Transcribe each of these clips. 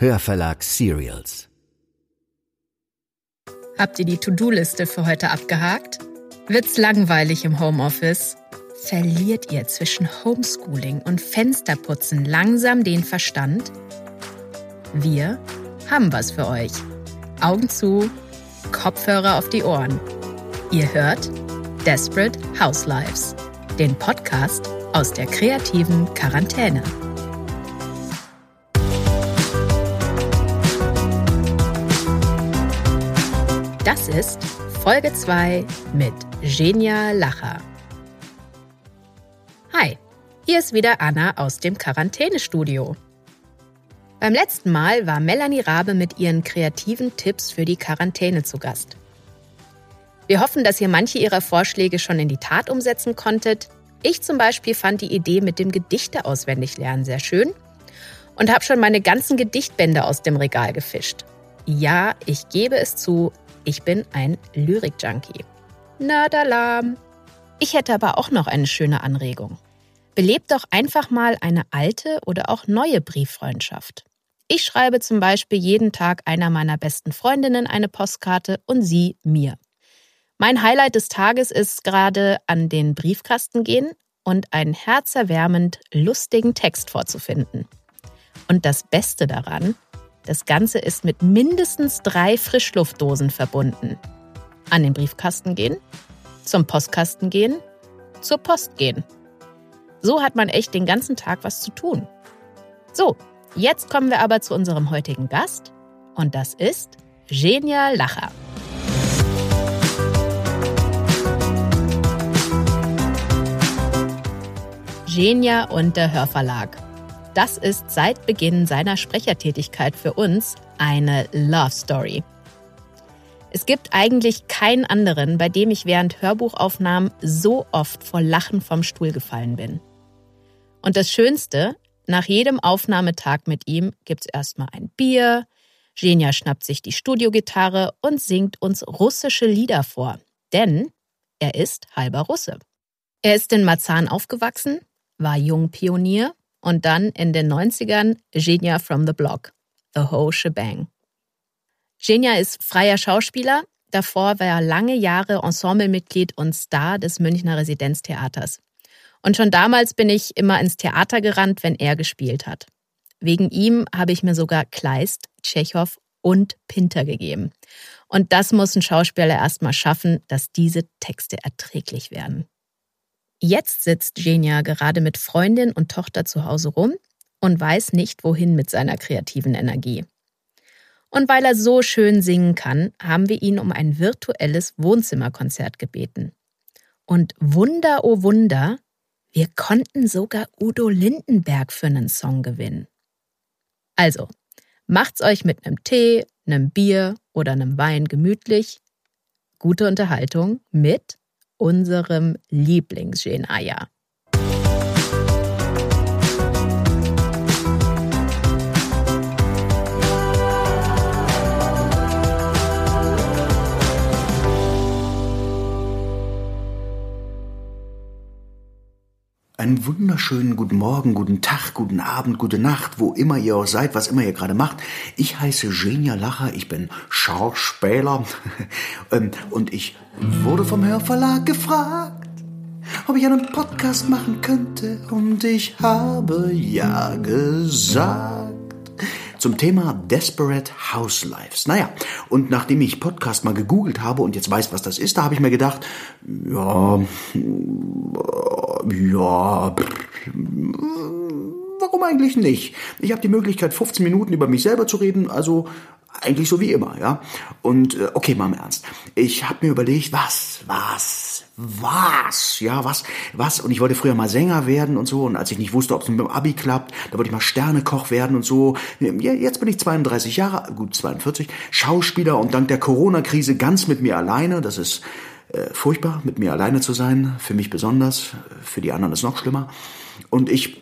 Hörverlag Serials. Habt ihr die To-Do-Liste für heute abgehakt? Wird's langweilig im Homeoffice? Verliert ihr zwischen Homeschooling und Fensterputzen langsam den Verstand? Wir haben was für euch. Augen zu, Kopfhörer auf die Ohren. Ihr hört Desperate Housewives, den Podcast aus der kreativen Quarantäne. Das ist Folge 2 mit Genia Lacher. Hi, hier ist wieder Anna aus dem Quarantänestudio. Beim letzten Mal war Melanie Rabe mit ihren kreativen Tipps für die Quarantäne zu Gast. Wir hoffen, dass ihr manche ihrer Vorschläge schon in die Tat umsetzen konntet. Ich zum Beispiel fand die Idee mit dem Gedichte auswendig lernen sehr schön und habe schon meine ganzen Gedichtbände aus dem Regal gefischt. Ja, ich gebe es zu, ich bin ein Lyrik-Junkie. Nerdalarm! Ich hätte aber auch noch eine schöne Anregung. Belebt doch einfach mal eine alte oder auch neue Brieffreundschaft. Ich schreibe zum Beispiel jeden Tag einer meiner besten Freundinnen eine Postkarte und sie mir. Mein Highlight des Tages ist gerade an den Briefkasten gehen und einen herzerwärmend lustigen Text vorzufinden. Und das Beste daran, das Ganze ist mit mindestens drei Frischluftdosen verbunden. An den Briefkasten gehen, zum Postkasten gehen, zur Post gehen. So hat man echt den ganzen Tag was zu tun. So, Jetzt kommen wir aber zu unserem heutigen Gast und das ist Genia Lacher. Genia und der Hörverlag. Das ist seit Beginn seiner Sprechertätigkeit für uns eine Love Story. Es gibt eigentlich keinen anderen, bei dem ich während Hörbuchaufnahmen so oft vor Lachen vom Stuhl gefallen bin. Und das Schönste, nach jedem Aufnahmetag mit ihm gibt's erstmal ein Bier, Genia schnappt sich die Studiogitarre und singt uns russische Lieder vor, denn er ist halber Russe. Er ist in Marzahn aufgewachsen, war Jungpionier und dann in den 90ern Genia from the Block, the whole shebang. Genia ist freier Schauspieler, davor war er lange Jahre Ensemblemitglied und Star des Münchner Residenztheaters. Und schon damals bin ich immer ins Theater gerannt, wenn er gespielt hat. Wegen ihm habe ich mir sogar Kleist, Tschechow und Pinter gegeben. Und das muss ein Schauspieler erstmal schaffen, dass diese Texte erträglich werden. Jetzt sitzt Genia gerade mit Freundin und Tochter zu Hause rum und weiß nicht, wohin mit seiner kreativen Energie. Und weil er so schön singen kann, haben wir ihn um ein virtuelles Wohnzimmerkonzert gebeten. Und Wunder, oh Wunder, wir konnten sogar Udo Lindenberg für einen Song gewinnen. Also, macht's euch mit einem Tee, einem Bier oder einem Wein gemütlich. Gute Unterhaltung mit unserem Lieblings-Genaya. Einen wunderschönen guten Morgen, guten Tag, guten Abend, gute Nacht, wo immer ihr auch seid, was immer ihr gerade macht. Ich heiße Genia Lacher, ich bin Schauspieler. Ähm, und ich wurde vom Hörverlag gefragt, ob ich einen Podcast machen könnte. Und ich habe ja gesagt zum Thema Desperate Housewives. Naja, und nachdem ich Podcast mal gegoogelt habe und jetzt weiß, was das ist, da habe ich mir gedacht, ja, ja, warum eigentlich nicht? Ich habe die Möglichkeit, 15 Minuten über mich selber zu reden, also eigentlich so wie immer, ja. Und äh, okay, mal im Ernst. Ich habe mir überlegt, was, was, was, ja, was, was. Und ich wollte früher mal Sänger werden und so. Und als ich nicht wusste, ob es mit dem Abi klappt, da wollte ich mal Sternekoch werden und so. Jetzt bin ich 32 Jahre, gut 42, Schauspieler und dank der Corona-Krise ganz mit mir alleine. Das ist äh, furchtbar, mit mir alleine zu sein. Für mich besonders, für die anderen ist noch schlimmer. Und ich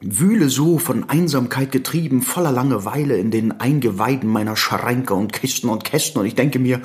wühle so von Einsamkeit getrieben, voller Langeweile in den Eingeweiden meiner Schränke und Kisten und Kästen und ich denke mir,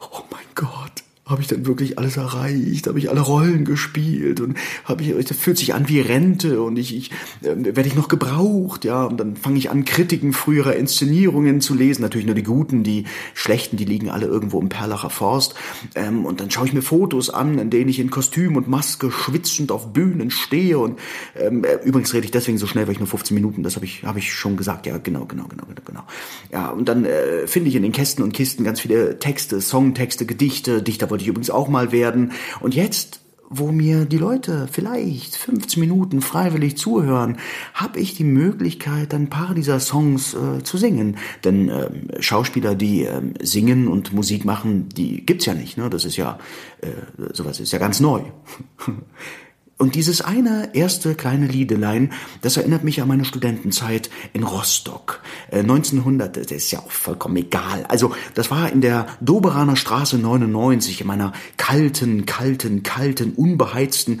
oh mein Gott, habe ich dann wirklich alles erreicht, habe ich alle Rollen gespielt? Und habe ich, das fühlt sich an wie Rente und ich, ich äh, werde ich noch gebraucht, ja, und dann fange ich an, Kritiken früherer Inszenierungen zu lesen, natürlich nur die guten, die schlechten, die liegen alle irgendwo im Perlacher Forst, ähm, und dann schaue ich mir Fotos an, in denen ich in Kostüm und Maske schwitzend auf Bühnen stehe. Und ähm, äh, übrigens rede ich deswegen so schnell, weil ich nur 15 Minuten, das habe ich, habe ich schon gesagt, ja, genau, genau, genau, genau, genau. Ja, und dann äh, finde ich in den Kästen und Kisten ganz viele Texte, Songtexte, Gedichte, Dichter wollte ich übrigens auch mal werden. Und jetzt, wo mir die Leute vielleicht 15 Minuten freiwillig zuhören, habe ich die Möglichkeit, ein paar dieser Songs äh, zu singen. Denn äh, Schauspieler, die äh, singen und Musik machen, die gibt's ja nicht. Ne? Das ist ja äh, sowas ist ja ganz neu. Und dieses eine erste kleine Liedelein, das erinnert mich an meine Studentenzeit in Rostock. Äh, 1900, das ist ja auch vollkommen egal. Also, das war in der Doberaner Straße 99, in meiner kalten, kalten, kalten, unbeheizten,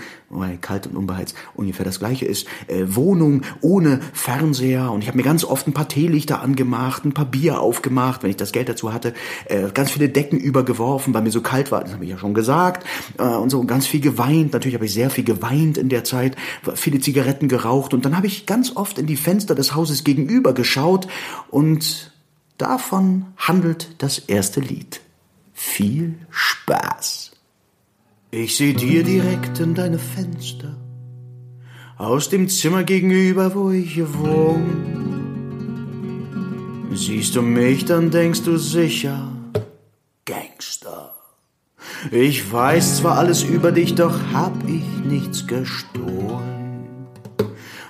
kalt und unbeheizt ungefähr das gleiche ist, äh, Wohnung ohne Fernseher. Und ich habe mir ganz oft ein paar Teelichter angemacht, ein paar Bier aufgemacht, wenn ich das Geld dazu hatte, äh, ganz viele Decken übergeworfen, weil mir so kalt war, das habe ich ja schon gesagt. Äh, und so ganz viel geweint. Natürlich habe ich sehr viel geweint geweint in der Zeit, viele Zigaretten geraucht und dann habe ich ganz oft in die Fenster des Hauses gegenüber geschaut und davon handelt das erste Lied. Viel Spaß. Ich seh dir direkt in deine Fenster aus dem Zimmer gegenüber, wo ich wohne. Siehst du mich, dann denkst du sicher, Gangster. Ich weiß zwar alles über dich, doch hab ich nichts gestohlen.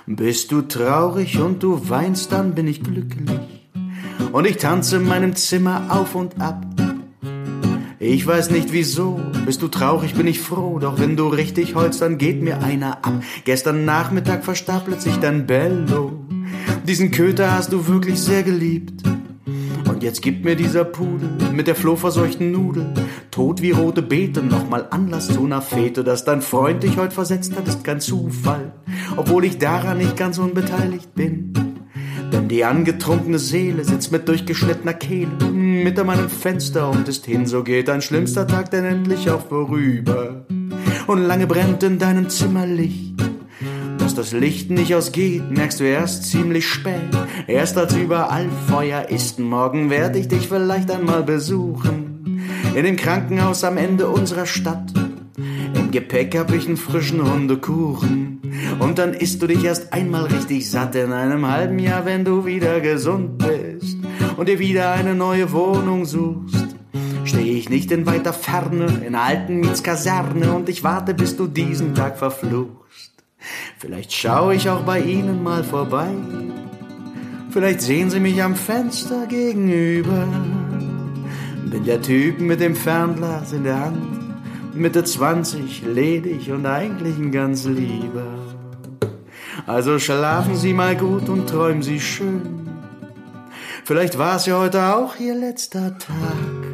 Bist du traurig und du weinst, dann bin ich glücklich. Und ich tanze in meinem Zimmer auf und ab. Ich weiß nicht wieso, bist du traurig, bin ich froh, doch wenn du richtig holst, dann geht mir einer ab. Gestern Nachmittag verstapelt sich dein Bello. Diesen Köter hast du wirklich sehr geliebt. Und jetzt gibt mir dieser Pudel mit der flohverseuchten Nudel tot wie rote Beete nochmal Anlass zu einer Fete. Dass dein Freund dich heute versetzt hat, ist kein Zufall, obwohl ich daran nicht ganz unbeteiligt bin. Denn die angetrunkene Seele sitzt mit durchgeschnittener Kehle mit an meinem Fenster und ist hin. So geht ein schlimmster Tag denn endlich auch vorüber. Und lange brennt in deinem Zimmer Licht dass das Licht nicht ausgeht, merkst du erst ziemlich spät. Erst als überall Feuer ist, morgen werd ich dich vielleicht einmal besuchen. In dem Krankenhaus am Ende unserer Stadt. Im Gepäck hab ich einen frischen Hundekuchen. Und dann isst du dich erst einmal richtig satt in einem halben Jahr, wenn du wieder gesund bist und dir wieder eine neue Wohnung suchst. Steh ich nicht in weiter Ferne, in alten Mietskaserne und ich warte, bis du diesen Tag verfluchst. Vielleicht schaue ich auch bei Ihnen mal vorbei. Vielleicht sehen Sie mich am Fenster gegenüber. Bin der Typ mit dem Fernglas in der Hand. Mitte 20, ledig und eigentlich ein ganz lieber. Also schlafen Sie mal gut und träumen Sie schön. Vielleicht war es ja heute auch Ihr letzter Tag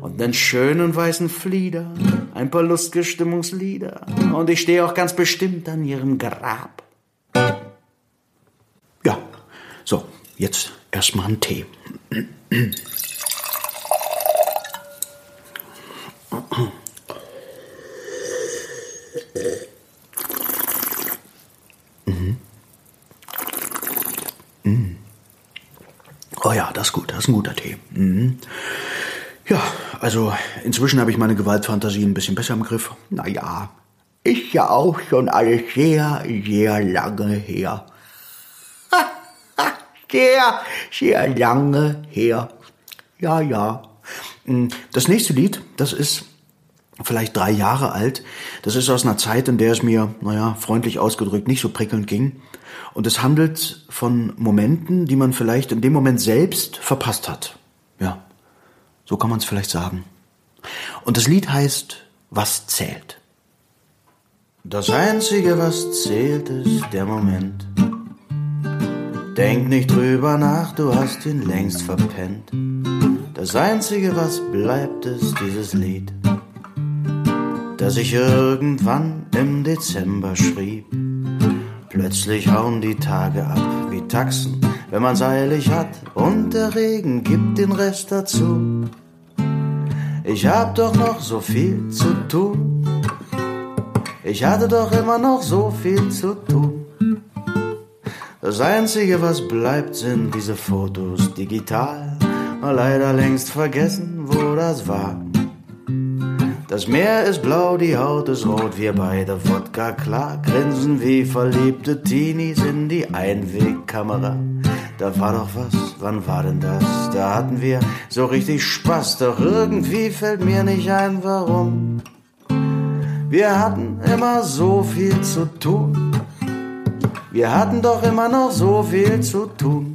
und einen schönen weißen Flieder, ein paar lustige Stimmungslieder und ich stehe auch ganz bestimmt an ihrem Grab. Ja, so, jetzt erstmal einen Tee. Oh ja, das ist gut, das ist ein guter Tee. Mhm. Ja, also inzwischen habe ich meine Gewaltfantasie ein bisschen besser im Griff. Naja, ist ja auch schon alles sehr, sehr lange her. sehr, sehr lange her. Ja, ja. Hm, das nächste Lied, das ist vielleicht drei Jahre alt. Das ist aus einer Zeit, in der es mir, naja, freundlich ausgedrückt, nicht so prickelnd ging. Und es handelt von Momenten, die man vielleicht in dem Moment selbst verpasst hat. Ja, so kann man es vielleicht sagen. Und das Lied heißt Was zählt? Das Einzige, was zählt, ist der Moment. Denk nicht drüber nach, du hast ihn längst verpennt. Das Einzige, was bleibt, ist dieses Lied, das ich irgendwann im Dezember schrieb. Plötzlich hauen die Tage ab wie Taxen, wenn man's eilig hat, und der Regen gibt den Rest dazu. Ich hab doch noch so viel zu tun. Ich hatte doch immer noch so viel zu tun. Das Einzige, was bleibt, sind diese Fotos digital. Leider längst vergessen, wo das war. Das Meer ist blau, die Haut ist rot, wir beide Wodka klar, grinsen wie verliebte Teenies in die Einwegkamera. Da war doch was, wann war denn das? Da hatten wir so richtig Spaß, doch irgendwie fällt mir nicht ein, warum. Wir hatten immer so viel zu tun. Wir hatten doch immer noch so viel zu tun.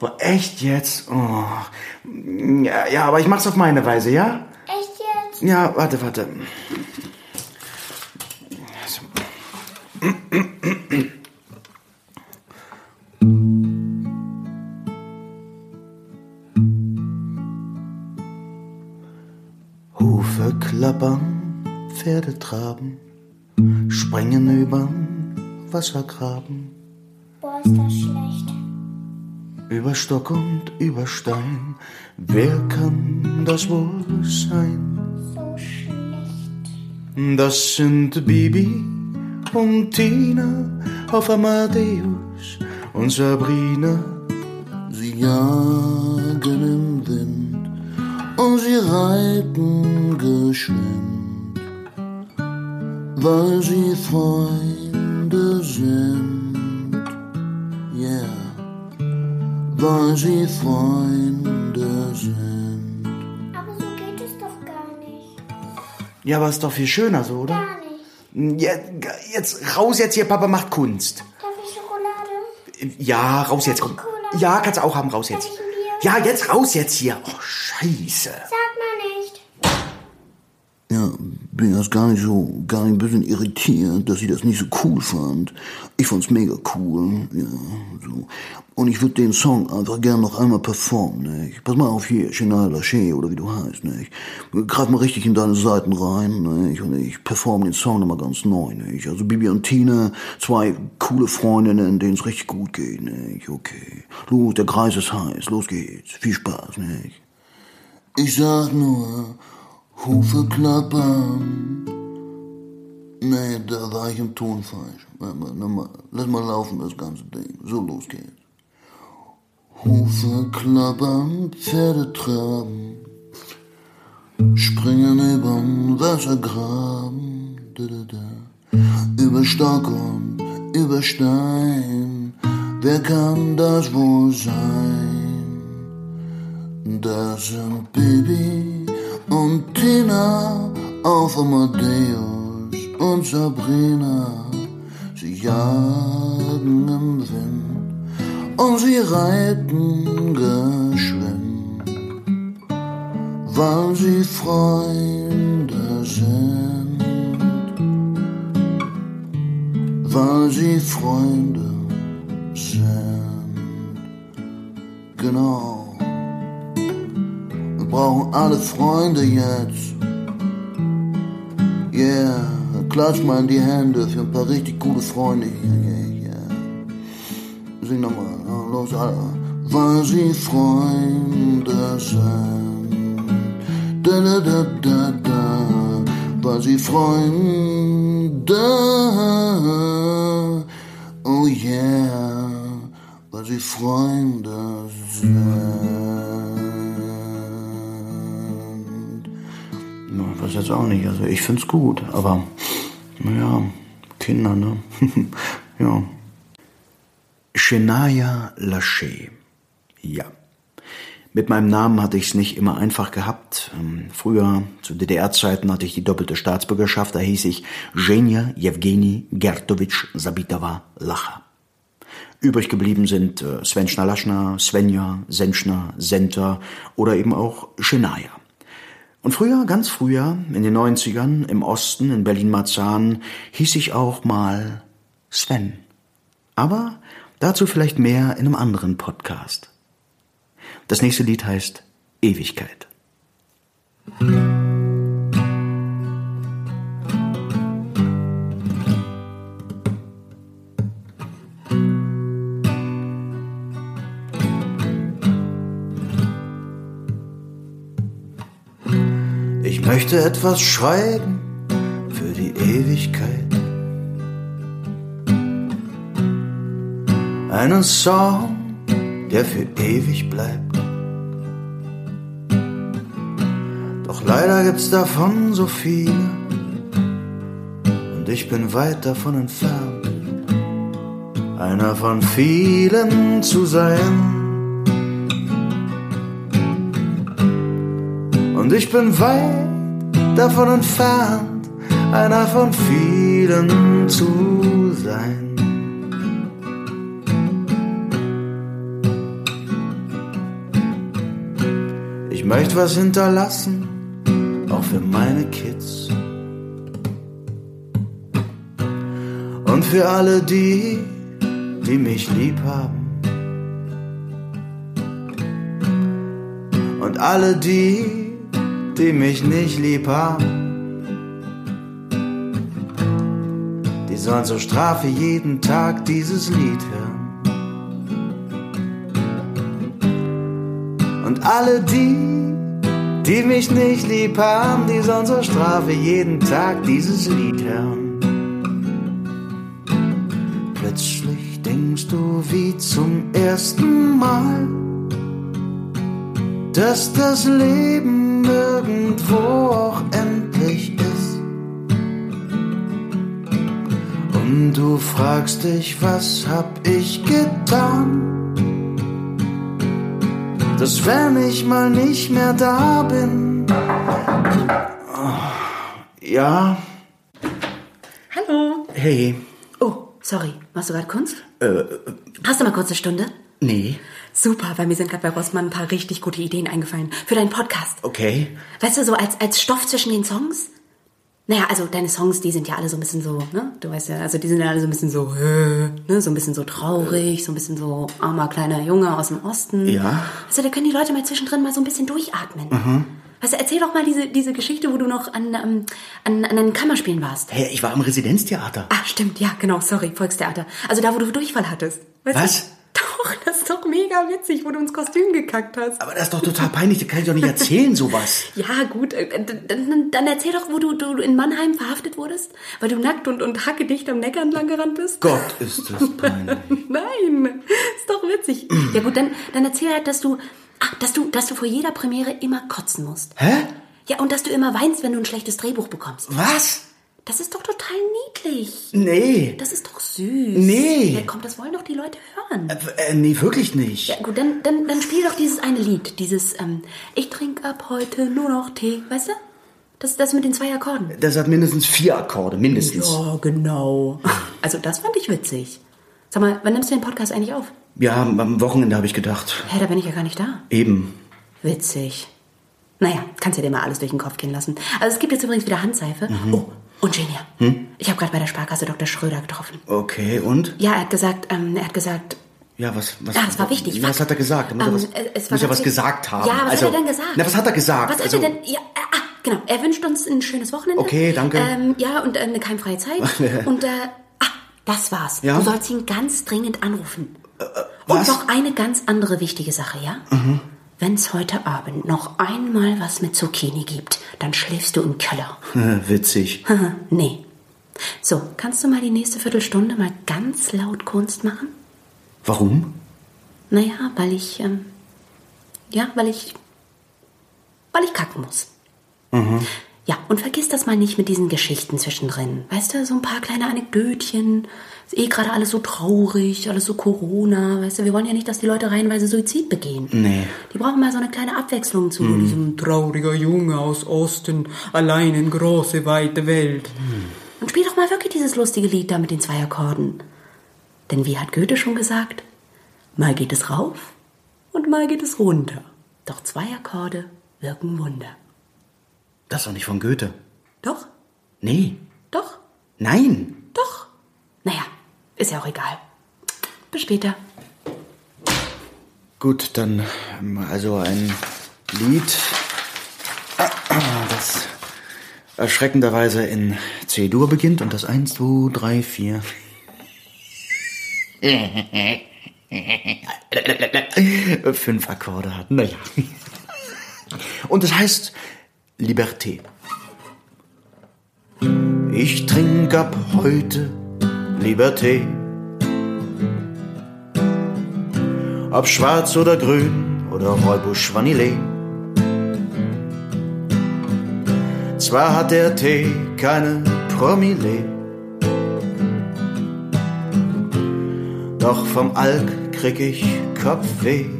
Boah, echt jetzt? Oh. Ja, ja, aber ich mach's auf meine Weise, ja? Echt jetzt? Ja, warte, warte. Hufe klappern, Pferde traben, springen übern Wassergraben. Boah, ist das schlecht. Über Stock und über Stein, wer kann das wohl sein? So schlecht. Das sind Bibi und Tina auf Amadeus und Sabrina. Sie jagen im Wind und sie reiten geschwind, weil sie Freunde sind. Weil sie Freunde sind. Aber so geht es doch gar nicht. Ja, aber ist doch viel schöner so, oder? Gar nicht. Ja, jetzt raus jetzt hier, Papa macht Kunst. Darf ich Schokolade? Ja, raus jetzt, komm. Ja, kannst du auch haben, raus jetzt. Darf ich ein Bier? Ja, jetzt raus jetzt hier. Oh, scheiße. Sag. Ja, bin erst gar nicht so, gar nicht ein bisschen irritiert, dass sie das nicht so cool fand. Ich fand's mega cool, ja, so. Und ich würde den Song einfach gern noch einmal performen, nicht? Pass mal auf hier, Chenal Lachey oder wie du heißt, nicht? Greif mal richtig in deine Seiten rein, nicht? Und ich performe den Song nochmal ganz neu, nicht? Also Bibi und Tina, zwei coole Freundinnen, denen es richtig gut geht, nicht? Okay. Los, der Kreis ist heiß, los geht's. Viel Spaß, nicht? Ich sag nur, Hufe klappern. Nee, da war ich im Ton falsch. Lass mal laufen, das ganze Ding. So, los geht's. Hufe klappern, Pferde traben, springen übern Wassergraben, da, da, da. über Stock und über Stein. Wer kann das wohl sein? Das sind Baby und Tina auf Amadeus und Sabrina. Sie jagen im Wind und sie reiten geschwind, weil sie Freunde sind, weil sie Freunde sind. Genau. Brauchen alle Freunde jetzt. Yeah, klatsch mal in die Hände für ein paar richtig gute Freunde hier. Yeah, yeah. Sing nochmal, los, alle. Weil sie Freunde sind. Da, da, da, da, da. Weil sie Freunde. Oh yeah. Weil sie Freunde sind. Weiß jetzt auch nicht. Also ich find's gut, aber naja, Kinder, ne? ja. Shania Lachey. Ja. Mit meinem Namen hatte ich es nicht immer einfach gehabt. Ähm, Früher, zu DDR-Zeiten, hatte ich die doppelte Staatsbürgerschaft. Da hieß ich Zhenya Jewgeni Gertovich Sabitova Lacha. Übrig geblieben sind äh, Svenchna Laschna, Svenja, Senchna, Senta oder eben auch Shania. Und früher, ganz früher, in den 90ern, im Osten, in Berlin-Marzahn, hieß ich auch mal Sven. Aber dazu vielleicht mehr in einem anderen Podcast. Das nächste Lied heißt Ewigkeit. Ich möchte etwas schreiben für die Ewigkeit. Einen Song, der für ewig bleibt. Doch leider gibt's davon so viele und ich bin weit davon entfernt, einer von vielen zu sein. Und ich bin weit davon entfernt, einer von vielen zu sein. Ich möchte was hinterlassen, auch für meine Kids. Und für alle die, die mich lieb haben. Und alle die, die mich nicht lieb haben. Die sollen zur Strafe jeden Tag dieses Lied hören. Und alle die, die mich nicht lieb haben, die sollen zur Strafe jeden Tag dieses Lied hören. Plötzlich denkst du wie zum ersten Mal, dass das Leben irgendwo auch endlich ist. Und du fragst dich, was hab ich getan? Dass wenn ich mal nicht mehr da bin. Oh, ja, Hallo. hey, Oh, sorry. Machst du gerade Kunst? äh, Hast du mal kurz eine Stunde? nee, Super, weil mir sind gerade bei Rossmann ein paar richtig gute Ideen eingefallen. Für deinen Podcast. okay. Weißt du, so als, als Stoff zwischen den Songs? Naja, also deine Songs, die sind ja alle so ein bisschen so, ne? Du weißt ja, also die sind ja alle so ein bisschen so, ne? So ein bisschen so traurig, so ein bisschen so armer kleiner Junge aus dem Osten. Ja. Also da können die Leute mal zwischendrin mal so ein bisschen durchatmen. Weißt du, erzähl doch mal diese, diese Geschichte, wo du noch an, ähm, an, an den Kammerspielen warst. Hey, ich war im Residenztheater. Ah, stimmt, ja, genau, sorry, Volkstheater. Also da, wo du Durchfall hattest. Weißt Was? Du? Doch, das ist doch mega witzig, wo du ins Kostüm gekackt hast. Aber das ist doch total peinlich, das kann ich doch nicht erzählen, sowas. Ja, gut, äh, dann, dann, erzähl doch, wo du, du in Mannheim verhaftet wurdest, weil du nackt und, und hackedicht am Neckar entlang gerannt bist. Gott, ist das peinlich. Nein, ist doch witzig. ja gut, dann, dann erzähl halt, dass du, ach, dass du, dass du vor jeder Premiere immer kotzen musst. Hä? Ja, und dass du immer weinst, wenn du ein schlechtes Drehbuch bekommst. Was? Das ist doch total niedlich. Nee. Das ist doch süß. Nee. Ja, komm, das wollen doch die Leute hören. Äh, nee, wirklich nicht. Ja, gut, dann, dann, dann spiel doch dieses eine Lied. Dieses, ähm, ich trinke ab heute nur noch Tee, weißt du? Das, das mit den zwei Akkorden. Das hat mindestens vier Akkorde, mindestens. Ja, genau. Also das fand ich witzig. Sag mal, wann nimmst du den Podcast eigentlich auf? Ja, am Wochenende habe ich gedacht. Hä, da bin ich ja gar nicht da. Eben. Witzig. Naja, kannst ja dir mal alles durch den Kopf gehen lassen. Also es gibt jetzt übrigens wieder Handseife. Oh, und Genia. Ich habe gerade bei der Sparkasse Dr. Schröder getroffen. Okay, und? Ja, er hat gesagt, ähm, er hat gesagt, Ja, was, was, Ja, das war wichtig. Was hat er gesagt? Er muss, Ähm, ja was, äh, es war muss ja was gesagt haben. Ja, was also, hat er denn gesagt? Na, was hat er gesagt? Was also, hat er denn? Ja, äh, ah, genau. Er wünscht uns ein schönes Wochenende. Okay, danke. Ähm, ja, und äh, eine keimfreie Zeit. und, äh, ah, das war's. Ja? Du sollst ihn ganz dringend anrufen. was? Und noch eine ganz andere wichtige Sache, ja? Mhm. Wenn es heute Abend noch einmal was mit Zucchini gibt, dann schläfst du im Keller. Witzig. nee. So, kannst du mal die nächste Viertelstunde mal ganz laut Kunst machen? Warum? Naja, weil ich, ähm, ja, weil ich, weil ich kacken muss. Ja, und vergiss das mal nicht mit diesen Geschichten zwischendrin. Weißt du, so ein paar kleine Anekdötchen. Ist eh gerade alles so traurig, alles so Corona. Weißt du, wir wollen ja nicht, dass die Leute reihenweise Suizid begehen. Nee. Die brauchen mal so eine kleine Abwechslung zu diesem trauriger Junge aus Osten, allein in große, weite Welt. Und spiel doch mal wirklich dieses lustige Lied da mit den zwei Akkorden. Denn wie hat Goethe schon gesagt? Mal geht es rauf und mal geht es runter. Doch zwei Akkorde wirken Wunder. Das ist doch nicht von Goethe. Doch, Nee. doch, Nein. doch. Naja, ist ja auch egal. Bis später. Gut, dann ähm, also ein Lied, das erschreckenderweise in C-Dur beginnt und das 1, 2, 3, 4. Fünf Akkorde hat. Naja. Und es heißt Liberté. Ich trink ab heute Liberté. Ob schwarz oder grün oder Räubusch Vanille. Zwar hat der Tee keine Promille, doch vom Alk krieg ich Kopfweh.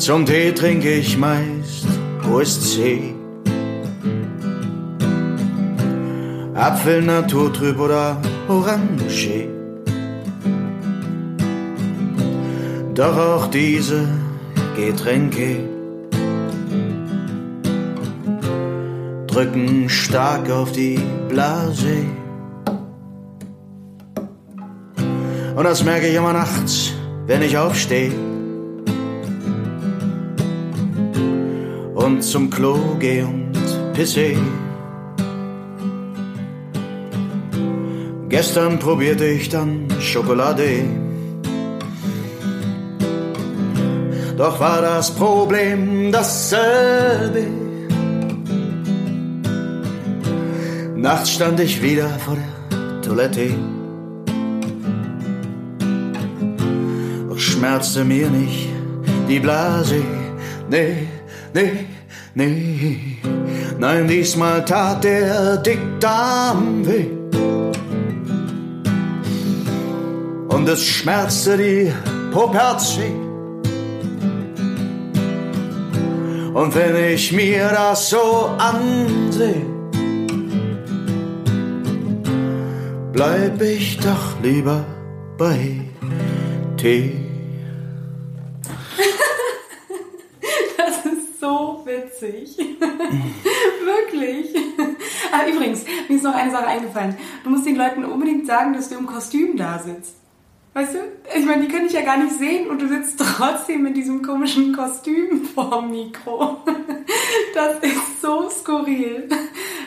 Zum Tee trink ich meist OSC. Apfel naturtrüb oder Orange. Doch auch diese Getränke drücken stark auf die Blase. Und das merke ich immer nachts, wenn ich aufstehe und zum Klo gehe und pisse. Gestern probierte ich dann Schokolade. Doch war das Problem dasselbe. Nachts stand ich wieder vor der Toilette. Doch schmerzte mir nicht die Blase. Nee, nee, nee. Nein, diesmal tat der Dickdarm weh. Und es schmerzte die Poperze. Und wenn ich mir das so ansehe, bleib ich doch lieber bei Tee. Witzig. Wirklich. Ah, übrigens, mir ist noch eine Sache eingefallen. Du musst den Leuten unbedingt sagen, dass du im Kostüm da sitzt. Weißt du? Ich meine, die können dich ja gar nicht sehen und du sitzt trotzdem in diesem komischen Kostüm vorm Mikro. Das ist so skurril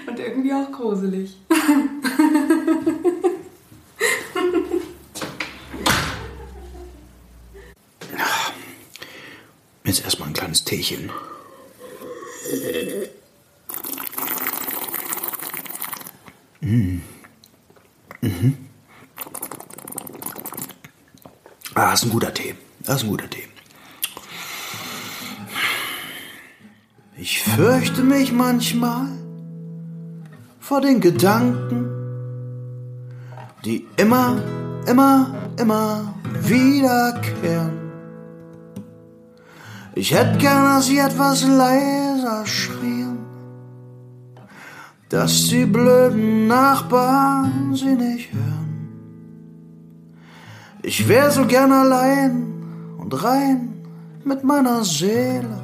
und irgendwie auch gruselig. Jetzt erstmal ein kleines Teechen. Mm. Mhm. Ah, ist ein guter Tee. Das ist ein guter Tee. Ich fürchte mich manchmal vor den Gedanken, die immer, immer, immer wiederkehren. Ich hätte gern, dass sie etwas leiser schrien, dass die blöden Nachbarn sie nicht hören. Ich wär so gern allein und rein mit meiner Seele.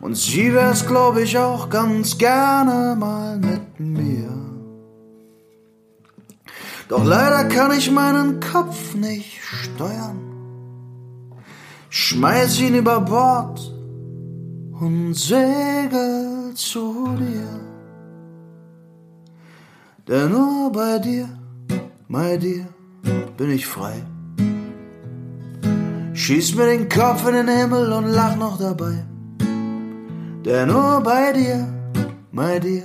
Und sie wär's, glaub ich, auch ganz gerne mal mit mir. Doch leider kann ich meinen Kopf nicht steuern. Schmeiß ihn über Bord und segel zu dir. Denn nur bei dir, bei dir, bin ich frei. Schieß mir den Kopf in den Himmel und lach noch dabei. Denn nur bei dir, bei dir,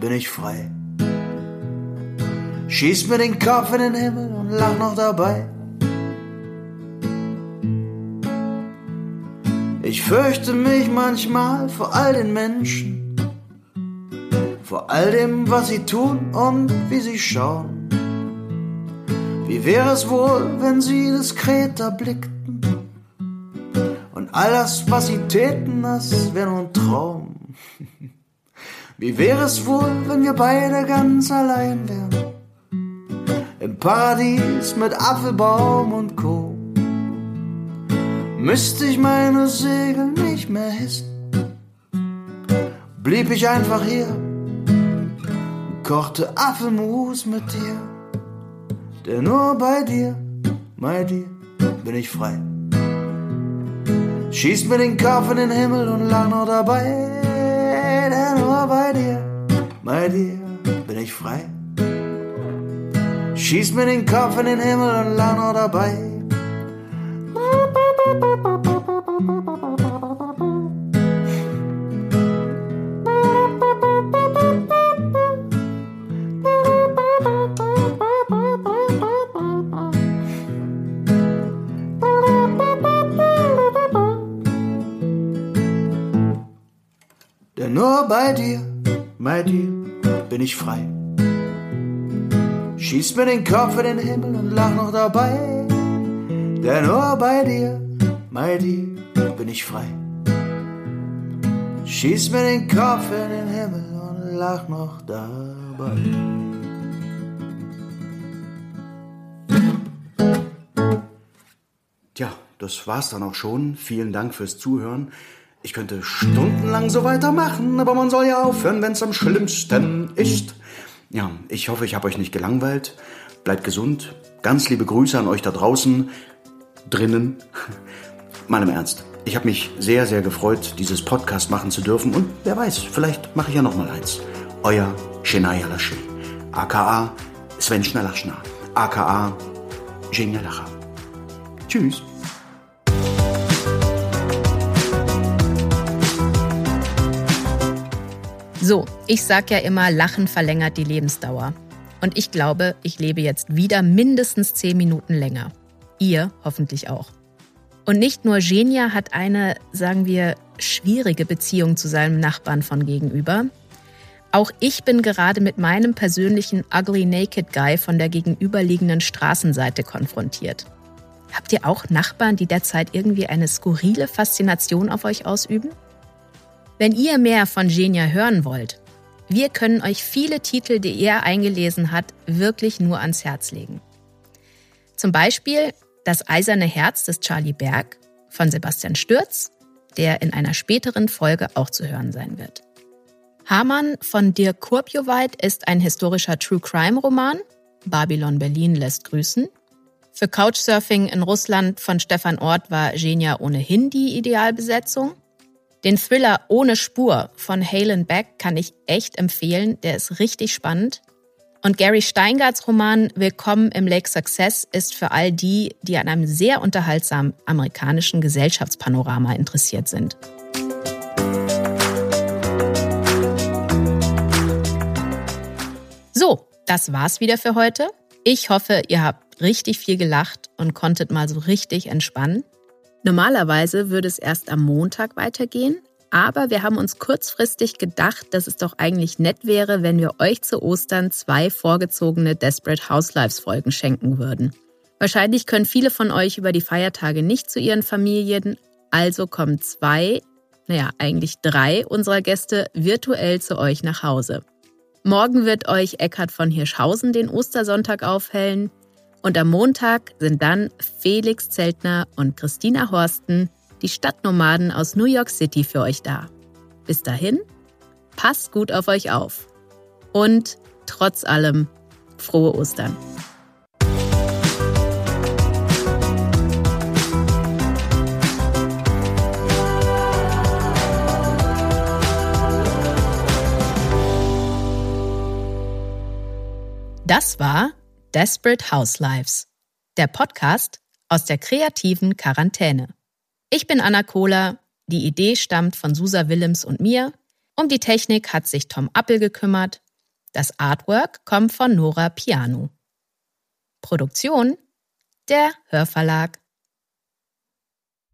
bin ich frei. Schieß mir den Kopf in den Himmel und lach noch dabei. Ich fürchte mich manchmal vor all den Menschen, vor all dem, was sie tun und wie sie schauen. Wie wäre es wohl, wenn sie diskret erblickten und all das, was sie täten, das wäre nur ein Traum. Wie wäre es wohl, wenn wir beide ganz allein wären? Im Paradies mit Apfelbaum und Co. müsste ich meine Segel nicht mehr hissen. Blieb ich einfach hier, kochte Apfelmus mit dir, denn nur bei dir, bei dir bin ich frei. Schieß mir den Kopf in den Himmel und lach noch dabei, denn nur bei dir, bei dir bin ich frei. Schieß mir den Kopf in den Himmel und lach noch dabei. Denn nur bei dir, bei dir bin ich frei. Schieß mir den Kopf in den Himmel und lach noch dabei. Denn nur bei dir, bei dir bin ich frei. Schieß mir den Kopf in den Himmel und lach noch dabei. Tja, das war's dann auch schon. Vielen Dank fürs Zuhören. Ich könnte stundenlang so weitermachen, aber man soll ja aufhören, wenn's am schlimmsten ist. Ja, ich hoffe, ich habe euch nicht gelangweilt. Bleibt gesund. Ganz liebe Grüße an euch da draußen, drinnen. Mal im Ernst. Ich habe mich sehr, sehr gefreut, dieses Podcast machen zu dürfen. Und wer weiß, vielleicht mache ich ja noch mal eins. Euer Shenaya Lasche. aka Sven Schnellachschner. aka Genia Lacher. Tschüss. So, ich sag ja immer, Lachen verlängert die Lebensdauer. Und ich glaube, ich lebe jetzt wieder mindestens zehn Minuten länger. Ihr hoffentlich auch. Und nicht nur Genia hat eine, sagen wir, schwierige Beziehung zu seinem Nachbarn von gegenüber. Auch ich bin gerade mit meinem persönlichen Ugly Naked Guy von der gegenüberliegenden Straßenseite konfrontiert. Habt ihr auch Nachbarn, die derzeit irgendwie eine skurrile Faszination auf euch ausüben? Wenn ihr mehr von Genia hören wollt, wir können euch viele Titel, die er eingelesen hat, wirklich nur ans Herz legen. Zum Beispiel Das eiserne Herz des Charlie Berg von Sebastian Stürz, der in einer späteren Folge auch zu hören sein wird. Hamann von Dirk Kurpjoweit ist ein historischer True Crime Roman. Babylon Berlin lässt grüßen. Für Couchsurfing in Russland von Stefan Ort war Genia ohnehin die Idealbesetzung. Den Thriller Ohne Spur von Halen Beck kann ich echt empfehlen, der ist richtig spannend. Und Gary Steingarts Roman Willkommen im Lake Success ist für all die, die an einem sehr unterhaltsamen amerikanischen Gesellschaftspanorama interessiert sind. So, das war's wieder für heute. Ich hoffe, ihr habt richtig viel gelacht und konntet mal so richtig entspannen. Normalerweise würde es erst am Montag weitergehen, aber wir haben uns kurzfristig gedacht, dass es doch eigentlich nett wäre, wenn wir euch zu Ostern zwei vorgezogene Desperate Housewives Folgen schenken würden. Wahrscheinlich können viele von euch über die Feiertage nicht zu ihren Familien, also kommen zwei, naja, eigentlich drei unserer Gäste virtuell zu euch nach Hause. Morgen wird euch Eckhard von Hirschhausen den Ostersonntag aufhellen. Und am Montag sind dann Felix Zeltner und Christina Horsten, die Stadtnomaden aus New York City, für euch da. Bis dahin, passt gut auf euch auf. Und trotz allem, frohe Ostern. Das war Desperate Housewives, der Podcast aus der kreativen Quarantäne. Ich bin Anna Kohler, die Idee stammt von Susa Willems und mir. Um die Technik hat sich Tom Appel gekümmert. Das Artwork kommt von Nora Piano. Produktion der Hörverlag.